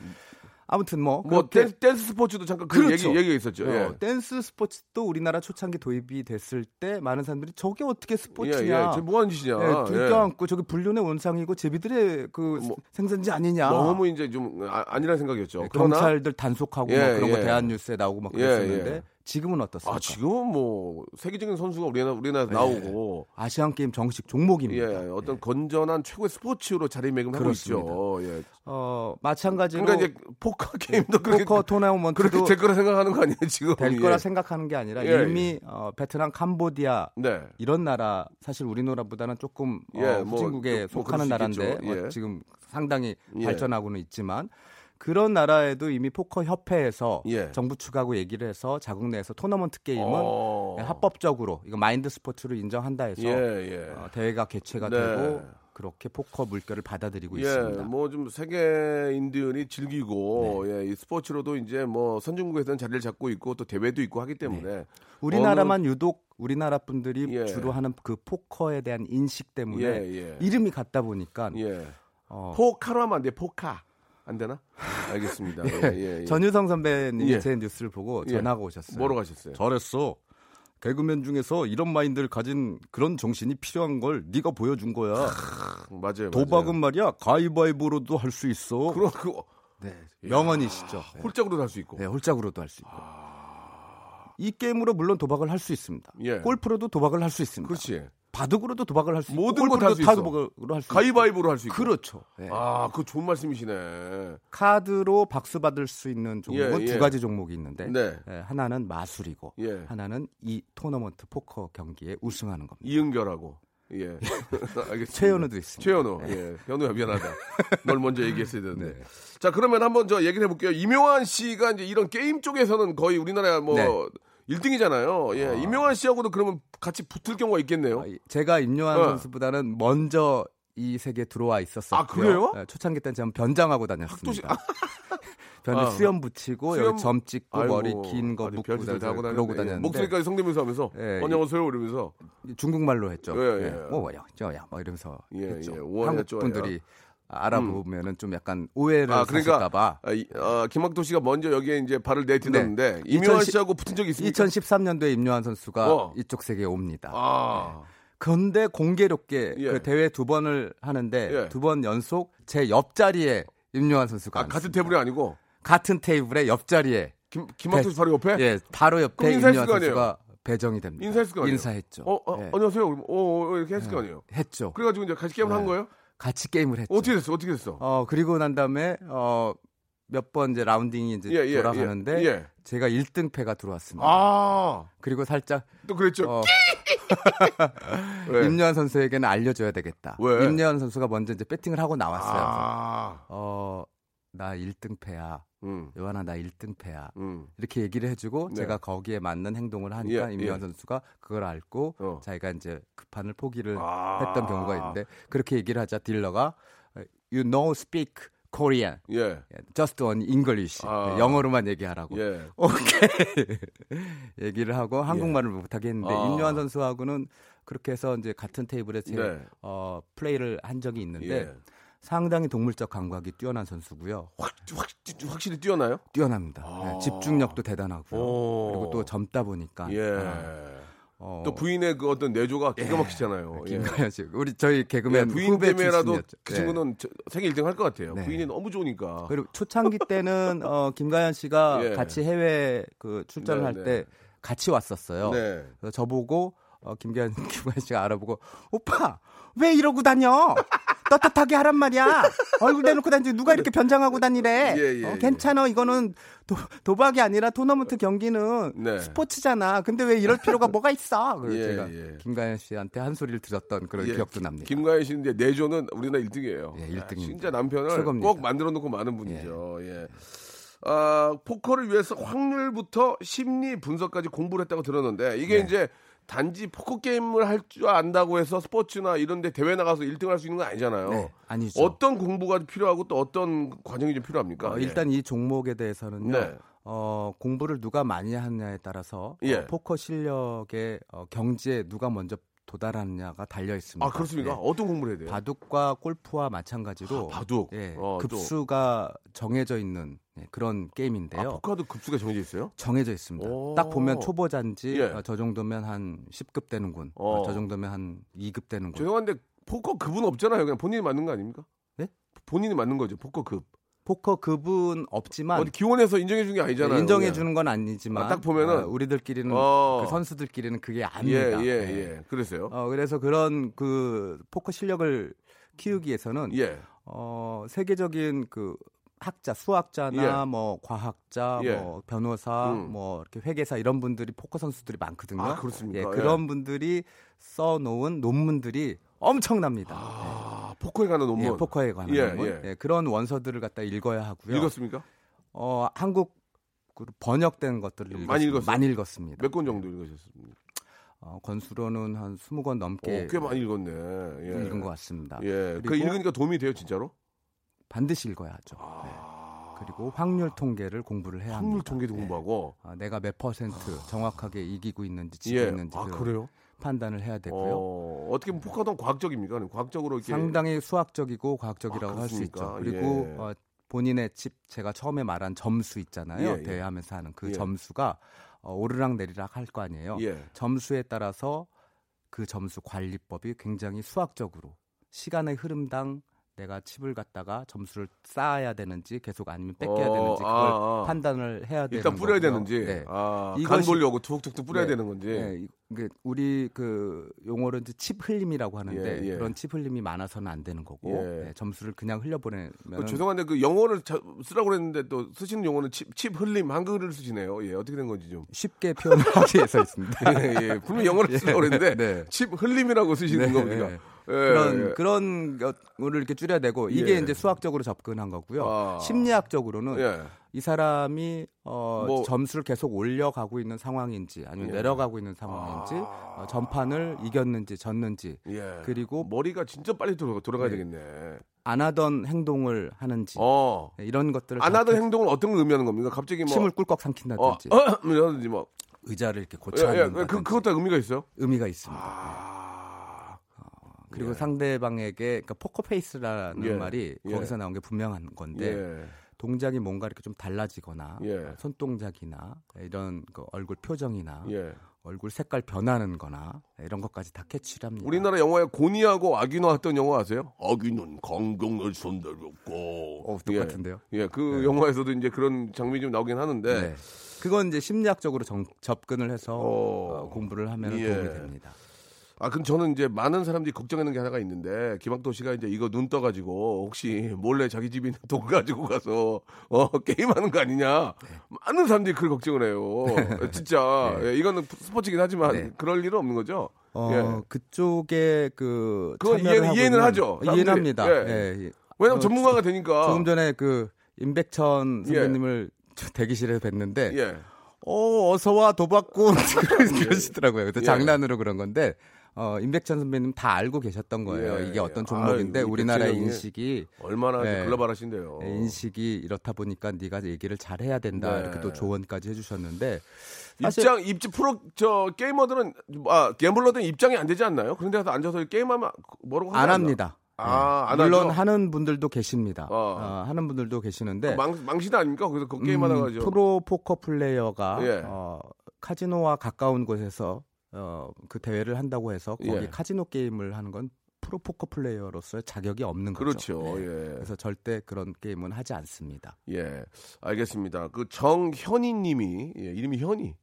예, 예. 네. 아무튼 뭐, 뭐 댄스, 댄스 스포츠도 잠깐 그 그렇죠. 얘기 얘기가 있었죠. 예. 어, 댄스 스포츠도 우리나라 초창기 도입이 됐을 때 많은 사람들이 저게 어떻게 예, 스포츠냐. 예. 지금 뭐 하는 짓이냐. 예, 둘 예. 껴안고 저기 불륜의 온상이고 제비들의 그 뭐, 생산지 아니냐. 너무 이제 좀 아, 아니라는 생각이었죠. 네, 그러나 경찰들 단속하고 예, 뭐 그런 거 예. 대한뉴스에 나오고 막 예, 그랬었는데 예. 지금은 어떻습니까? 아 지금은 뭐 세계적인 선수가 우리나라 우리나라에 나오고 아시안 게임 정식 종목입니다. 예 어떤 건전한 최고의 스포츠로 자리매김하고 그렇습니다. 있죠. 예. 어, 마찬가지로 그러니까 이제 포커 게임도 그렇게 포커 토너먼트도 그렇게 될 거라 생각하는 거 아니에요 지금? 될 예. 거라 생각하는 게 아니라 예, 이미 어, 베트남, 캄보디아 네. 이런 나라 사실 우리나라보다는 조금 어, 예, 뭐, 후진국에 뭐 속하는 수 나라인데. 예. 어, 지금 상당히 예. 발전하고는 있지만 그런 나라에도 이미 포커 협회에서 예. 정부 측하고 얘기를 해서 자국 내에서 토너먼트 게임은 어. 예, 합법적으로 이거 마인드 스포츠로 인정한다 해서 예, 예. 어, 대회가 개최가 네. 되고 그렇게 포커 물결을 받아들이고 예, 있습니다. 뭐 좀 세계인들이 즐기고 네. 예, 이 스포츠로도 이제 뭐 선진국에서는 자리를 잡고 있고 또 대회도 있고 하기 때문에 우리나라만 유독 우리나라 분들이 예. 주로 하는 그 포커에 대한 인식 때문에 예, 예. 이름이 같다 보니까 예. 어, 포카로 하면 안 돼. 포카. 안 되나? 알겠습니다. 예, 예, 예. 전유성 선배님이 예. 제 뉴스를 보고 예. 전화가 오셨어요. 뭐로 가셨어요? 잘했어. 개그맨 중에서 이런 마인드를 가진 그런 정신이 필요한 걸 네가 보여준 거야. 맞아요. 도박은 말이야 가위바위보로도 할 수 있어. 그럼 그 네, 명언이시죠. 네. 홀짝으로도 할 수 있고. 네, 홀짝으로도 할 수 있고. 이 게임으로 물론 도박을 할 수 있습니다. 예. 골프로도 도박을 할 수 있습니다. 그렇지. 바둑으로도 도박을 할 수 있고 모든 거다 골프로도 할수 다 있어. 도박으로 할 수 있고. 가위바위보로 할 수 있고. 그렇죠. 네. 아, 그 좋은 말씀이시네. 카드로 박수 받을 수 있는 종목은 예, 예. 두 가지 종목이 있는데 네. 예, 하나는 마술이고 예. 하나는 이 토너먼트 포커 경기에 우승하는 겁니다. 이은결하고. 예. 알겠습니다. 최현우도 있습니다. 최현우. 예. 현우야 미안하다. 널 먼저 얘기했어야 되는데. 자, 그러면 한번 저 얘기를 해 볼게요. 이명환 씨가 이제 이런 게임 쪽에서는 거의 우리나라 뭐 네. 1등이잖아요. 예. 이명환 씨하고도 그러면 같이 붙을 경우가 있겠네요. 아, 이- 제가 임요한 어. 선수보다는 먼저 이 세계에 들어와 있었어요. 아, 그래요? 초창기 때는 저는 변장하고 다녔습니다. 변에 아, 수염 붙이고 수염- 여기 점 찍고 아이고, 머리 긴 거 묶고 별짓을 다 하고 그러고 다녔네. 예. 다녔는데 목소리까지 성대면서 하면서 예, 안녕하세요 이러면서 중국말로 했죠. 예, 예. 뭐 뭐야, 저야 뭐 이러면서 예, 했죠. 예. 한국. 분들이 알아보면은 좀 약간 오해를 아 그러니까 하실까봐. 아, 이- 아, 김학도 씨가 먼저 여기에 이제 발을 내딛었는데 네. 이명환 2010 씨하고 붙은 적이 있습니까? 2013년도에 임요한 선수가 어. 이쪽 세계에 옵니다. 아 그런데 공개롭게 예. 그 대회 두 번을 하는데 예. 두번 연속 제 옆자리에 임요한 선수가 아, 같은. 테이블이 아니고 같은 테이블의 옆자리에 김 김학도 씨 바로 옆에 예 바로 옆에 임요한 거 아니에요? 선수가 배정이 됩니다. 인사했을 거 아니에요? 인사했죠. 어, 어 예. 안녕하세요. 어, 어, 이렇게 했을 거 아니에요. 했죠. 그래가지고 이제 같이 게임을 한 네. 거예요? 같이 게임을 했죠. 어떻게 됐어? 어떻게 됐어? 어 그리고 난 다음에 어 몇 번 이제 라운딩이 이제 예, 예, 돌아가는데 예, 예. 제가 1등 패가 들어왔습니다. 아, 그리고 살짝 또 그랬죠. 어, 왜? 임요한 선수에게는 알려줘야 되겠다. 왜? 임요한 선수가 먼저 이제 배팅을 하고 나왔어요. 아, 어, 나 1등패야. 음, 요한아 나 1등패야. 음. 이렇게 얘기를 해주고 네. 제가 거기에 맞는 행동을 하니까 예, 임요한 예. 선수가 그걸 알고 어. 자기가 이제 급판을 포기를 아. 했던 경우가 있는데 그렇게 얘기를 하자 딜러가 You know speak Korean, 예, just on English 아. 영어로만 얘기하라고. 예. 오케이 얘기를 하고 한국말을 못하게 했는데 아. 임요한 선수하고는 그렇게 해서 이제 같은 테이블에 제 네. 어, 플레이를 한 적이 있는데 예. 상당히 동물적 감각이 뛰어난 선수고요. 확, 확, 확실히 뛰어나요? 뛰어납니다. 아. 네, 집중력도 대단하고요. 오. 그리고 또 젊다 보니까 예. 어, 어, 또 부인의 그 어떤 내조가 기가 막히잖아요. 예. 김가연 씨, 우리 저희 예, 개그맨 부인 후배 때문에라도. 그 네. 친구는 저- 세계 1등 할 것 같아요. 네. 부인이 너무 좋으니까. 그리고 초창기 때는 어, 김가연 씨가 예. 같이 해외 그 출전을 네, 할 네. 때 같이 왔었어요. 네. 그래서 저보고 어, 김가연 김가연 씨가 알아보고 오빠 왜 이러고 다녀? 떳떳하게 하란 말이야. 얼굴 대놓고 다니지 누가 이렇게 변장하고 다니래? 예, 예, 어, 예. 괜찮아. 이거는 도, 도박이 아니라 토너먼트 경기는 네. 스포츠잖아. 근데 왜 이럴 필요가 뭐가 있어? 그래서 예, 제가 예. 김가연 씨한테 한 소리를 들었던 그런 예, 기억도 납니다. 김가연 씨인데 내조는 우리나라 1등이에요. 예, 1등입니다. 진짜 남편을 최고입니다. 꼭 만들어 놓고 만든 분이죠. 예. 아, 포커를 위해서 확률부터 심리 분석까지 공부를 했다고 들었는데 이게 네. 이제 단지 포커 게임을 할 줄 안다고 해서 스포츠나 이런 데 대회 나가서 1등 할 수 있는 건 아니잖아요. 네, 아니죠. 어떤 공부가 필요하고 또 어떤 과정이 좀 필요합니까? 어, 예. 일단 이 종목에 대해서는요. 네. 어, 공부를 누가 많이 하느냐에 따라서 예. 어, 포커 실력의 어, 경지에 누가 먼저 도달하느냐가 달려 있습니다. 아, 그렇습니까? 네. 어떤 공부를 해야 돼요? 바둑과 골프와 마찬가지로 아, 바둑. 예, 어, 또. 급수가 정해져 있는 예, 그런 아, 게임인데요. 포커도 급수가 정해져 있어요? 정해져 있습니다. 오. 딱 보면 초보자인지 예. 어, 저 정도면 한 10급 되는군. 어. 어, 저 정도면 한 2급 되는군. 죄송한데 포커 급은 없잖아요. 그냥 본인이 맞는 거 아닙니까? 네? 본인이 맞는 거죠. 포커 급. 포커 급은 없지만 어디 기원에서 인정해 준게 아니잖아요. 인정해 그냥. 주는 건 아니지만 아, 딱 보면은 어, 우리들끼리는 어. 그 선수들끼리는 그게 예, 아닙니다. 예, 네. 예. 그랬어요. 어, 그래서 그런 그 포커 실력을 키우기 위해서는 예. 어, 세계적인 그 학자, 수학자나 예. 뭐 과학자, 예. 뭐 변호사, 음. 뭐 이렇게 회계사 이런 분들이 포커 선수들이 많거든요. 아, 그렇습니까? 예, 예. 그런 분들이 써 놓은 논문들이 엄청납니다. 아, 포커에 관한 예, 논문. 예, 포커에 관한 예, 논문. 예. 예, 그런 원서들을 갖다 읽어야 하고요. 읽었습니까? 어, 한국 번역된 것들을 많이 읽었습니다. 많이 읽었습니다. 몇 권 정도 읽으셨습니까? 어, 건수로는 한 20권 넘게 오, 꽤 많이 읽었네. 예. 읽은 것 같습니다. 예. 그 읽으니까 도움이 돼요, 진짜로? 반드시 읽어야죠. 네. 그리고 확률 통계를 공부를 해야 아. 확률 합니다. 통계도 네. 공부하고. 아, 내가 몇 퍼센트 정확하게 이기고 있는지 지고 예. 있는지 아, 그 그래요? 판단을 해야 되고요. 어, 어떻게 보면 포커도 과학적입니까? 과학적으로 이렇게 상당히 수학적이고 과학적이라고 아, 할수 있죠. 그리고 예. 어, 본인의 집 제가 처음에 말한 점수 있잖아요. 예, 예. 대회하면서 하는 그 예. 점수가 어, 오르락 내리락 할 거 아니에요. 예. 점수에 따라서 그 점수 관리법이 굉장히 수학적으로 시간의 흐름당 내가 칩을 갖다가 점수를 쌓아야 되는지 계속 아니면 뺏겨야 어, 되는지 그걸 아, 아. 판단을 해야 되는 일단 뿌려야 거고요. 되는지. 네. 아, 간 돌려고 툭툭툭 뿌려야 네. 되는 건지. 네, 우리 그 용어로 이제 칩 흘림이라고 하는데 예, 예. 그런 칩 흘림이 많아서는 안 되는 거고 예. 네, 점수를 그냥 흘려보내면 그 죄송한데 그 영어를 자- 쓰라고 그랬는데 또 쓰시는 용어는 칩, 칩 흘림 한글을 쓰시네요. 예, 어떻게 된 건지 좀. 쉽게 표현하기 위해서 있습니다. 예, 예. 분명 영어를 쓰라고 그랬는데 네. 칩 흘림이라고 쓰시는 네. 겁니다. 예, 그런 예. 그런 거를 이렇게 줄여야 되고 이게 예. 이제 수학적으로 접근한 거고요. 아. 심리학적으로는 예. 이 사람이 어, 뭐- 점수를 계속 올려가고 있는 상황인지 아니면 예. 내려가고 있는 상황인지 아. 어, 전판을 이겼는지 졌는지 예. 그리고 머리가 진짜 빨리 돌아, 돌아가야 네. 되겠네. 안 하던 행동을 하는지 어. 네, 이런 것들을 안다 하던 행동을 어떤 걸 의미하는 겁니까? 갑자기 뭐 침을 꿀꺽 어, 삼킨다든지 어, 이러든지 뭐. 의자를 이렇게 예, 고쳐 예, 앉는다든지 그 그것도 의미가 있어요? 의미가 있습니다. 아. 그리고 예. 상대방에게 그러니까 포커 페이스라는 예. 말이 예. 거기서 나온 게 분명한 건데 예. 동작이 뭔가 이렇게 좀 달라지거나 예. 손동작이나 이런 그 얼굴 표정이나 예. 얼굴 색깔 변하는 거나 이런 것까지 다 캐치를 합니다. 우리나라 영화에 고니하고 아귀 나왔던 영화 아세요? 아귀는 강경을 손들었고. 어, 똑같은데요? 예, 예, 그 영화에서도 이제 그런 장면이 좀 나오긴 하는데. 아, 그럼 저는 이제 많은 사람들이 걱정하는 게 하나가 있는데 김학도 씨가 이제 이거 눈 떠가지고 혹시 몰래 자기 집에 있는 돈 가지고 가서 어 게임하는 거 아니냐? 많은 사람들이 그걸 걱정을 해요. 진짜 예, 이거는 스포츠긴 하지만 네. 그럴 일은 없는 거죠. 어, 예. 그쪽에 그 그건 이해는- 하고 이해는 있는- 하죠. 사람들이. 이해합니다. 예. 예. 왜냐면 어, 전문가가 되니까. 조금 전에 그 임백천 예. 선배님을 저 대기실에서 뵀는데 예. 어 어서 와 도박꾼 그러시더라고요. 예. 장난으로 그런 건데 어 임백천 선배님 다 알고 계셨던 거예요. 예, 이게 예. 어떤 종목인데 아유, 우리나라의 인식이 얼마나 네. 글로벌하신데요. 예, 인식이 이렇다 보니까 네가 얘기를 잘 해야 된다 네. 이렇게 또 조언까지 해주셨는데 입장 입지 프로 저 게이머들은 아 갬블러들은 입장이 안 되지 않나요? 그런 데 가서 앉아서 게임하면 뭐라고 하지 안? 합니다. 아, 예. 안 물론 하죠? 하는 분들도 계십니다. 어. 어, 하는 분들도 계시는데 망 망신 아닙니까? 그래서 그 게임하다가 음, 저 프로 포커 플레이어가 예. 어, 카지노와 가까운 곳에서 어, 그 대회를 한다고 해서 거기 예. 카지노 게임을 하는 건 프로 포커 플레이어로서의 자격이 없는 거죠. 그렇죠. 네. 예. 그래서 절대 그런 게임은 하지 않습니다. 예, 알겠습니다. 그 정현희님이 예, 이름이 현희.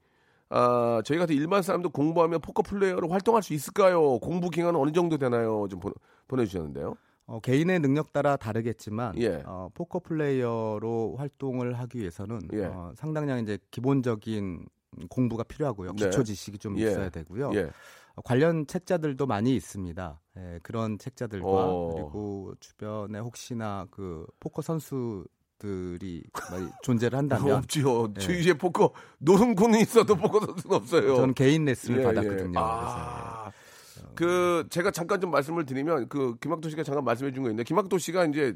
아, 저희 같은 일반 사람도 공부하면 포커 플레이어로 활동할 수 있을까요? 공부 기간은 어느 정도 되나요? 좀 보, 보내주셨는데요. 어, 개인의 능력 따라 다르겠지만 예. 어, 포커 플레이어로 활동을 하기 위해서는 예. 어, 상당량 이제 기본적인 공부가 필요하고요. 네. 기초 지식이 좀 예. 있어야 되고요. 예, 어, 관련 책자들도 많이 있습니다. 예, 그런 책자들과 어. 그리고 주변에 혹시나 그 포커 선수들이 많이 존재를 한다면 없지요. 예. 주위에 포커 노름꾼이 있어도 포커 선수는 없어요. 저는 개인 레슨을 예, 받았거든요. 예. 아, 그 제가 잠깐 좀 말씀을 드리면 그 김학도 씨가 잠깐 말씀해 준 거 있는데 김학도 씨가 이제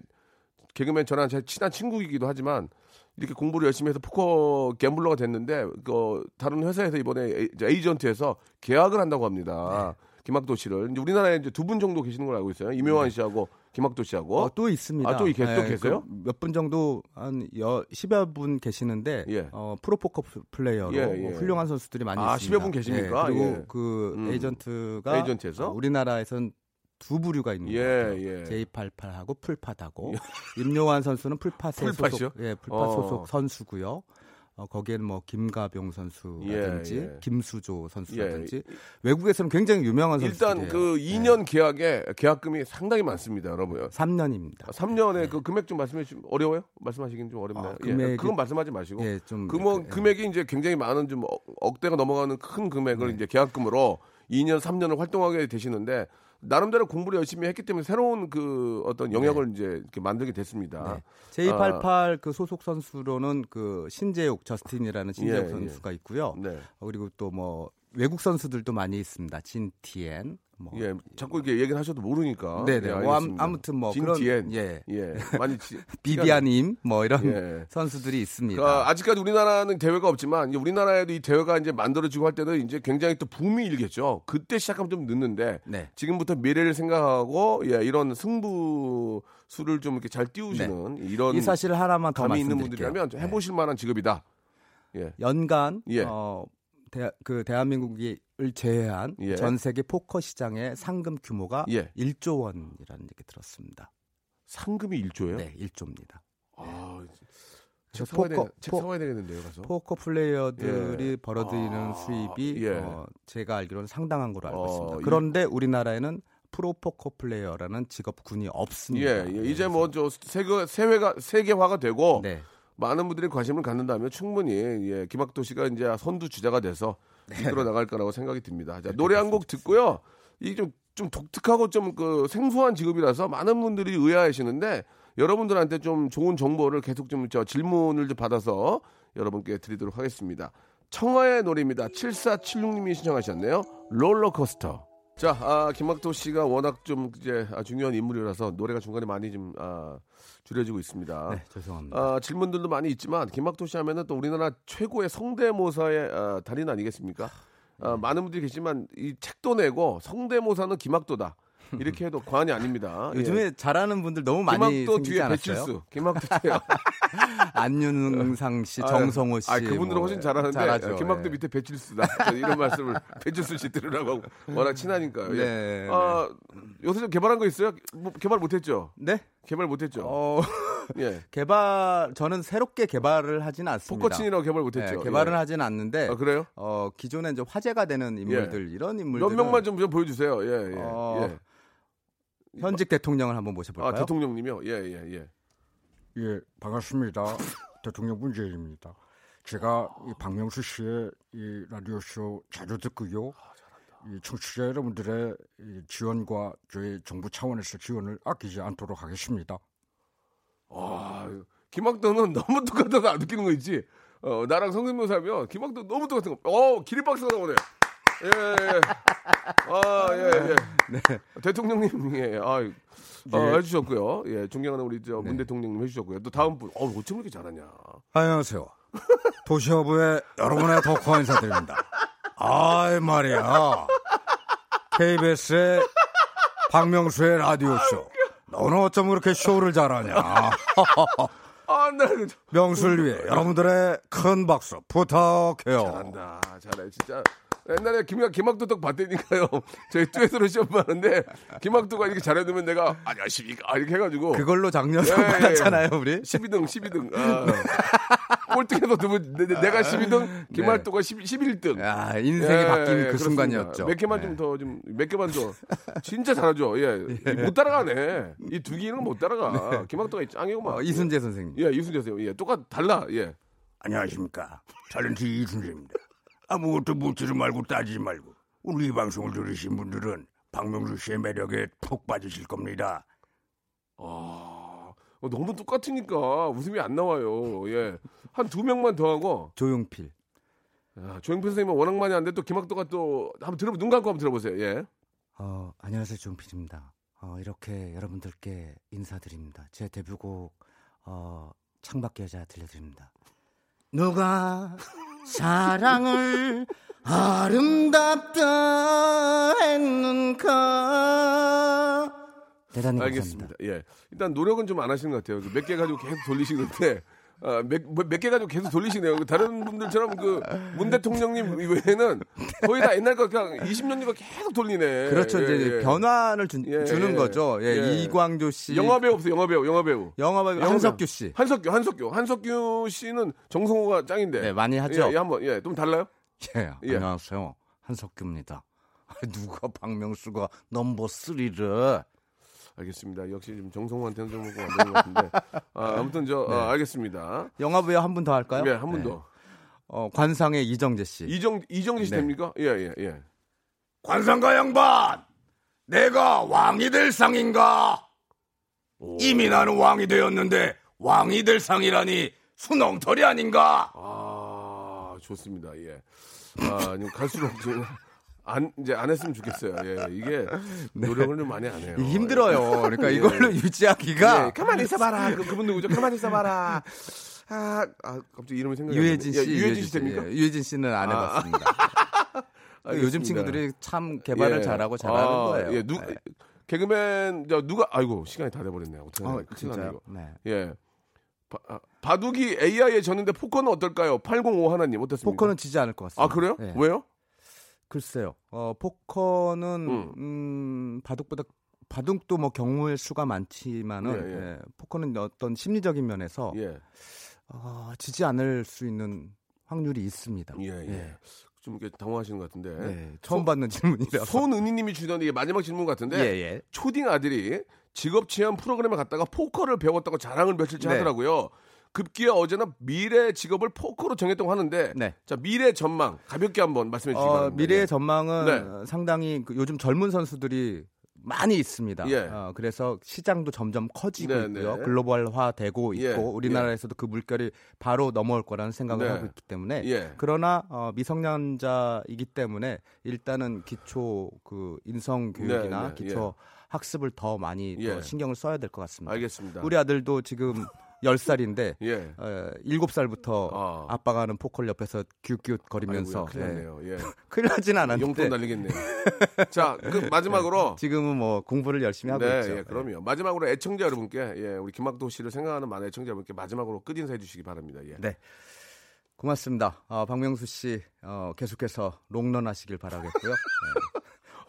개그맨 저랑 제 친한 친구이기도 하지만 이렇게 공부를 열심히 해서 포커 갬블러가 됐는데 그 다른 회사에서 이번에 에이- 에이전트에서 계약을 한다고 합니다. 네. 김학도 씨를 이제 우리나라에 이제 두 분 정도 계시는 걸 알고 있어요. 임요환 씨하고 김학도 씨하고. 어, 또 있습니다. 아, 또 계- 또 계세요? 몇분 정도 한 여, 10여 분 계시는데 예. 어, 프로포커 플레이어로 예, 뭐 예. 훌륭한 선수들이 많이 아, 있습니다. 10여 분 계십니까? 예, 그리고 예. 그 음. 에이전트가 에이전트에서? 어, 우리나라에선 두 부류가 있는 예, 거예요. 예. J88하고 풀팟하고 임요환 선수는 풀팟에? 소속 예, 풀팟 어. 소속 선수고요. 어, 거기에는 뭐 김가병 선수라든지 예, 예. 김수조 선수라든지 예. 외국에서는 굉장히 유명한 선수들이에요. 일단 그 2년 계약에 계약금이 상당히 많습니다, 여러분. 3년입니다. 3년에 그 금액 좀 말씀해 주시면 어려워요? 말씀하시긴 좀 어렵나요? 아, 예, 금액이- 그건 말씀하지 마시고. 예, 좀 그뭐 예. 금액이 이제 굉장히 많은 좀 억- 억대가 넘어가는 큰 금액을 네. 이제 계약금으로 2년 3년을 활동하게 되시는데 나름대로 공부를 열심히 했기 때문에 새로운 그 어떤 영역을 이제 이렇게 만들게 됐습니다. 네. J88 그 소속 선수로는 그 신재욱 저스틴이라는 신재욱 예, 선수가 있고요. 네. 어, 그리고 또 뭐 외국 선수들도 많이 있습니다. 진티엔 뭐 예, 자꾸 이렇게 얘기를 하셔도 모르니까. 네네. 예, 뭐. 아무튼 뭐 그런 진티엔. 예. 예. 많이 지- 비비아님 뭐 이런 예. 선수들이 있습니다. 그, 아직까지 우리나라는 대회가 없지만 우리나라에도 이 대회가 이제 만들어지고 할 때는 이제 굉장히 또 붐이 일겠죠. 그때 시작하면 좀 늦는데 네. 지금부터 미래를 생각하고 예, 이런 승부 수를 좀 이렇게 잘 띄우시는 이런 이 사실 하나만 더 감이 있는. 분들이라면 좀 해보실 만한 직업이다. 예. 연간 예. 어, 대, 그 대한민국 을 제외한 예. 전 세계 포커 시장의 상금 규모가 예. 1조 원이라는 얘기 들었습니다. 상금이 1조예요? 네, 1조입니다. 아, 책 사와야, 포커- 되, 책 포- 사와야 되겠는데요, 가서. 포커 플레이어들이 예. 벌어들이는 아, 수입이 예. 어, 제가 알기로는 상당한 걸로 알고 어, 있습니다. 이- 그런데 우리나라에는 프로 포커 플레이어라는 직업군이 없습니다. 예, 예. 이제 뭐 저 세계 세회가 세계화가 되고 네. 많은 분들이 관심을 갖는다면 충분히 예, 김학도 씨가 이제 선두 주자가 돼서 네. 이끌어 나갈 거라고 생각이 듭니다. 자, 노래 한 곡 듣고요. 이게 좀, 좀 독특하고 좀 그 생소한 직업이라서 많은 분들이 의아하시는데 여러분들한테 좀 좋은 정보를 계속 좀 저 질문을 좀 받아서 여러분께 드리도록 하겠습니다. 청하의 노래입니다. 7476님이 신청하셨네요. 롤러코스터. 자, 아, 김학도 씨가 워낙 좀 이제 아, 중요한 인물이라서 노래가 중간에 많이 좀 아, 줄여지고 있습니다. 네, 죄송합니다. 아, 질문들도 많이 있지만 김학도 씨 하면은 또 우리나라 최고의 성대모사의 아, 달인 아니겠습니까? 아, 많은 분들이 계시지만 이 책도 내고 성대모사는 김학도다. 이렇게 해도 과언이 아닙니다. 요즘에 예. 잘하는 분들 너무 많이 김학도 생기지 뒤에 않았어요? 배칠수, 김학도 뒤에 안윤상 씨, 아, 정성호 씨. 아, 그분들은 뭐 훨씬 잘하는데 잘하죠. 김학도 예. 밑에 배칠수다. 이런 말씀을 배칠수 씨 들으라고 하고 워낙 친하니까요. 예. 네, 아, 요새 좀 개발한 거 있어요? 뭐, 개발 못했죠? 네? 개발 못했죠. 어, 예. 개발 저는 새롭게 개발을 하지는 않습니다. 포커친이라고 개발 네, 못했죠. 개발은 예. 하지는 않는데 아, 그래요? 어, 기존에 이제 화제가 되는 인물들 이런 인물들 몇 명만 좀, 좀 보여주세요. 예, 예. 어, 예. 현직 대통령을 한번 모셔볼까요? 아, 대통령님이요? 예, 예, 예. 예, 반갑습니다. 대통령 문재인입니다. 제가 이 박명수 씨의 이 라디오 쇼 자주 듣고요. 이 청취자 여러분들의 이 지원과 저희 정부 차원에서 지원을 아끼지 않도록 하겠습니다. 와, 김학도는 너무 똑같아서 안 느끼는 거 있지. 어, 나랑 성대모사 하면 김학도 너무 똑같은 거. 어, 기립박수가 나오네. 예, 예. 아, 예, 예. 대통령님, 예, 아, 어, 해주셨고요. 예, 존경하는 우리 저문 대통령님 해주셨고요. 또 다음 분, 어, 어쩜 이렇게 잘하냐. 안녕하세요. 도시어부의 여러분의 덕후 인사드립니다. 아이 말이야. KBS의 박명수의 라디오 쇼. 너는 어쩜 그렇게 쇼를 잘하냐? 아, 나 명수를 위해 여러분들의 큰 박수 부탁해요. 잘한다. 잘해, 진짜. 옛날에 김학, 김학도 덕 봤다니까요. 저희 듀엣으로 시험 봤는데, 김학도가 이렇게 잘해두면 내가, 안녕하십니까. 이렇게 해가지고. 그걸로 작년 예, 상 예, 예. 받았잖아요, 우리. 12등, 12등. 아. 꼴등에서 두 분, 내, 내가 12등, 김학도가 10, 11등. 야, 인생이 바뀐 그 순간이었죠. 몇 개만 네. 좀더 좀 몇 개만 더 진짜 잘하죠. 예, 못 따라가네. 이 두 개는 못 따라가. 김학도가 짱이구만. 어, 이순재 선생님. 예, 이순재 선생 예, 똑같 달라. 예. 안녕하십니까. 탤런트 이순재입니다. 아무것도 묻지도 말고 따지지 말고 우리 이 방송을 들으신 분들은 박명수 씨의 매력에 푹 빠지실 겁니다. 아, 어, 너무 똑같으니까 웃음이 안 나와요. 예, 한 두 명만 더 하고. 조용필. 야, 조영필 선생님은 워낙 많이 하는데 또 김학도가 또 한번 들어 눈 감고 한번 들어보세요. 예. 어, 안녕하세요, 조용필입니다. 어, 이렇게 여러분들께 인사드립니다. 제 데뷔곡 어, 창밖의 여자 들려드립니다. 누가 사랑을 아름답다 했는가? 대단히 감사합니다. 알겠습니다. 예. 일단 노력은 좀 안 하시는 것 같아요. 몇 개 가지고 계속 돌리시는데 아, 몇, 몇 개 가지고 계속 돌리시네요. 다른 분들처럼 그 문 대통령님 외에는 거의 다 옛날 거 그냥 20년 전거 계속 돌리네. 그렇죠. 예, 이제 예. 변화를 주, 예, 는 예. 거죠. 예, 예. 이광조 씨. 영화배우 없어요. 영화배우, 영화배우. 영화배우. 한석규 씨. 한석규, 한석규. 한석규 씨는 정성호가 짱인데. 네, 많이 하죠. 예, 예, 한번, 예, 좀 달라요? 예, 예. 안녕하세요. 한석규입니다. 누가 박명수가 넘버 3를 알겠습니다. 역시 좀 정성호한테는 좀 먹고 안 되는 것 같은데. 아, 아무튼 저, 네. 아, 알겠습니다. 영화 배우 한 분 더 할까요? 예, 한분 네. 더. 어, 관상의 이정재 씨. 이정, 이정지 씨 네. 됩니까? 예, 예, 예. 관상가 양반, 내가 왕이 될 상인가? 이미 나는 왕이 되었는데 왕이 될 상이라니 순엉터리 아닌가? 아, 좋습니다. 예. 아, 좀 갈수록 좀 안, 이제 안 했으면 좋겠어요. 예. 이게 노력을 좀 많이 안 해요. 힘들어요. 그러니까 예. 이걸로 유지하기가 예, 가만히 있어봐라. 그, 그분 누구죠? 가만히 있어봐라. 아, 아 갑자기 이름이 생각이 안 유해진. 씨, 예, 유해진 씨 됩니까? 예, 유해진 씨는 안 아. 해봤습니다. 요즘 알겠습니다. 친구들이 참 개발을 예. 잘하고 잘하는 아, 거예요. 예, 누, 네. 개그맨, 저, 누가, 아이고, 시간이 다 돼버렸네요. 어떻게 어, 났네, 진짜요? 이거. 네. 예. 바, 아, 바둑이 AI에 졌는데 포커는 어떨까요? 805 하나님, 어떻습니까? 포커는 지지 않을 것 같습니다. 아, 그래요? 네. 왜요? 글쎄요. 어, 포커는 음. 음, 바둑보다 바둑도 뭐 경우의 수가 많지만은 예, 예. 예, 포커는 어떤 심리적인 면에서 예. 어, 지지 않을 수 있는 확률이 있습니다. 예, 예. 좀 이렇게 당황하시는 것 같은데. 네, 처음 받는 질문이라서. 손은희님이 주던 이게 마지막 질문 같은데 예, 예. 초딩 아들이 직업 체험 프로그램에 갔다가 포커를 배웠다고 자랑을 며칠째 네. 하더라고요. 급기야 어제는 미래 직업을 포커로 정했다고 하는데 네. 자 미래 전망 가볍게 한번 말씀해 주시기 어, 바랍니다. 미래의 예. 전망은 네. 상당히 그 요즘 젊은 선수들이 많이 있습니다. 예. 어, 그래서 시장도 점점 커지고 네, 있고요. 네. 글로벌화되고 있고 예, 우리나라에서도 그 물결이 바로 넘어올 거라는 생각을 네. 하고 있기 때문에 예. 그러나 어, 미성년자이기 때문에 일단은 기초 그 인성 교육이나 네, 네, 기초 학습을 더 많이 예. 더 신경을 써야 될 것 같습니다. 알겠습니다. 우리 아들도 지금 10살인데 예. 어, 7살부터 아. 아빠가 하는 포커를 옆에서 기웃기웃 거리면서 아이고야, 큰일 났네요. 예. 큰일 나진 않았는데 용돈 날리겠네요. 자, 그 마지막으로 지금은 뭐 공부를 열심히 하고 네, 있죠. 예, 그럼요. 마지막으로 애청자 여러분께 예, 우리 김학도 씨를 생각하는 많은 애청자 여러분께 마지막으로 끝 인사해 주시기 바랍니다. 예. 네. 고맙습니다. 어, 박명수 씨 어, 계속해서 롱런 하시길 바라겠고요. 네.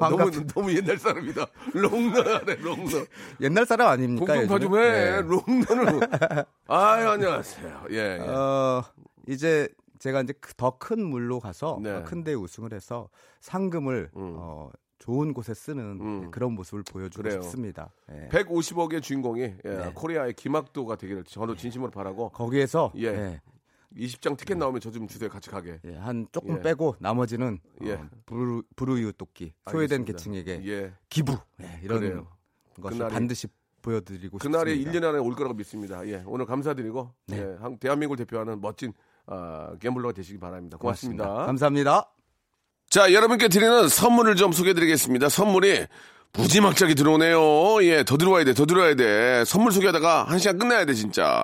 너무 너무 옛날 사람이다. 롱런하네 롱런. 옛날 사람 아닙니까? 공통파 좀? 해. 네. 롱런을. 아유 안녕하세요. 예. 예. 어, 이제 제가 이제 더 큰 물로 가서 네. 큰대 우승을 해서 상금을 음. 어, 좋은 곳에 쓰는 음. 그런 모습을 보여주고 그래요. 싶습니다. 예. 150억의 주인공이 예, 네. 코리아의 김학도가 되기를 저도 진심으로 바라고 거기에서 예. 예, 20장 티켓 나오면 저 좀 주세요 같이 가게. 예, 한 조금 예. 빼고 나머지는 예. 어, 부르, 부르유 토끼 소외된. 계층에게 예. 기부 예, 이런 그래요. 것을 그날이- 반드시 보여드리고 그날이 싶습니다. 1년 안에 올 거라고 믿습니다. 예. 오늘 감사드리고 네. 예, 한- 대한민국을 대표하는 멋진 아, gambler가 되시기 바랍니다. 고맙습니다. 감사합니다. 자, 여러분께 드리는 선물을 좀 소개해 드리겠습니다. 선물이 무지막지하게 들어오네요. 예, 더 들어와야 돼, 더 들어와야 돼. 선물 소개하다가 한 시간 끝내야 돼, 진짜.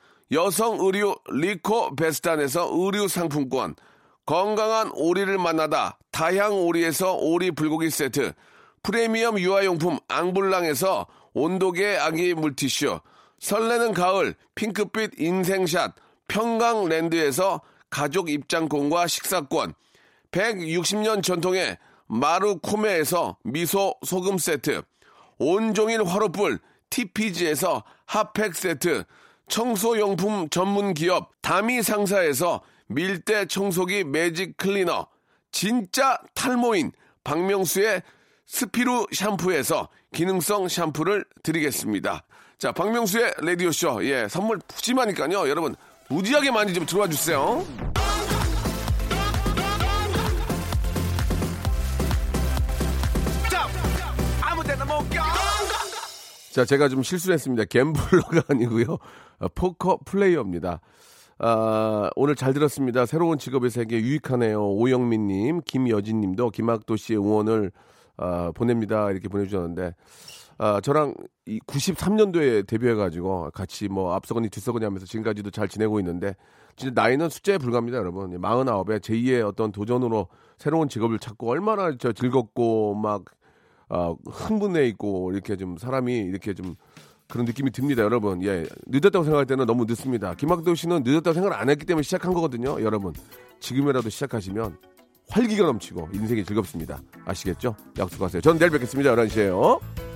여성 의류 리코 베스탄에서 의류 상품권, 건강한 오리를 만나다 다향 오리에서 오리 불고기 세트, 프리미엄 유아용품 앙블랑에서 온도계 아기 물티슈, 설레는 가을 핑크빛 인생샷 평강랜드에서 가족 입장권과 식사권, 160년 전통의 마루코메에서 미소 소금 세트, 온종일 화로불 TPG에서 핫팩 세트, 청소용품 전문 기업 다미 상사에서 밀대 청소기 매직 클리너, 진짜 탈모인 박명수의 스피루 샴푸에서 기능성 샴푸를 드리겠습니다. 자, 박명수의 라디오쇼. 예, 선물 푸짐하니까요. 여러분, 무지하게 많이 좀 들어와 주세요. 자, 제가 좀 실수를 했습니다. 갬블러가 아니고요. 어, 포커 플레이어입니다. 아, 오늘 잘 들었습니다. 새로운 직업의 세계 유익하네요. 오영민 님, 김여진 님도 김학도 씨의 응원을 아, 보냅니다. 이렇게 보내주셨는데, 아, 저랑 이 93년도에 데뷔해가지고 같이 뭐 앞서거니 뒤서거니 하면서 지금까지도 잘 지내고 있는데, 진짜 나이는 숫자에 불과합니다, 여러분. 49에 제2의 어떤 도전으로 새로운 직업을 찾고 얼마나 저 즐겁고 막 아, 흥분해 있고 이렇게 좀 사람이 이렇게 좀 그런 느낌이 듭니다, 여러분. 예, 늦었다고 생각할 때는 너무 늦습니다. 김학도 씨는 늦었다고 생각 안 했기 때문에 시작한 거거든요, 여러분. 지금이라도 시작하시면 활기가 넘치고 인생이 즐겁습니다. 아시겠죠? 약속하세요. 전 내일 뵙겠습니다, 11시에요.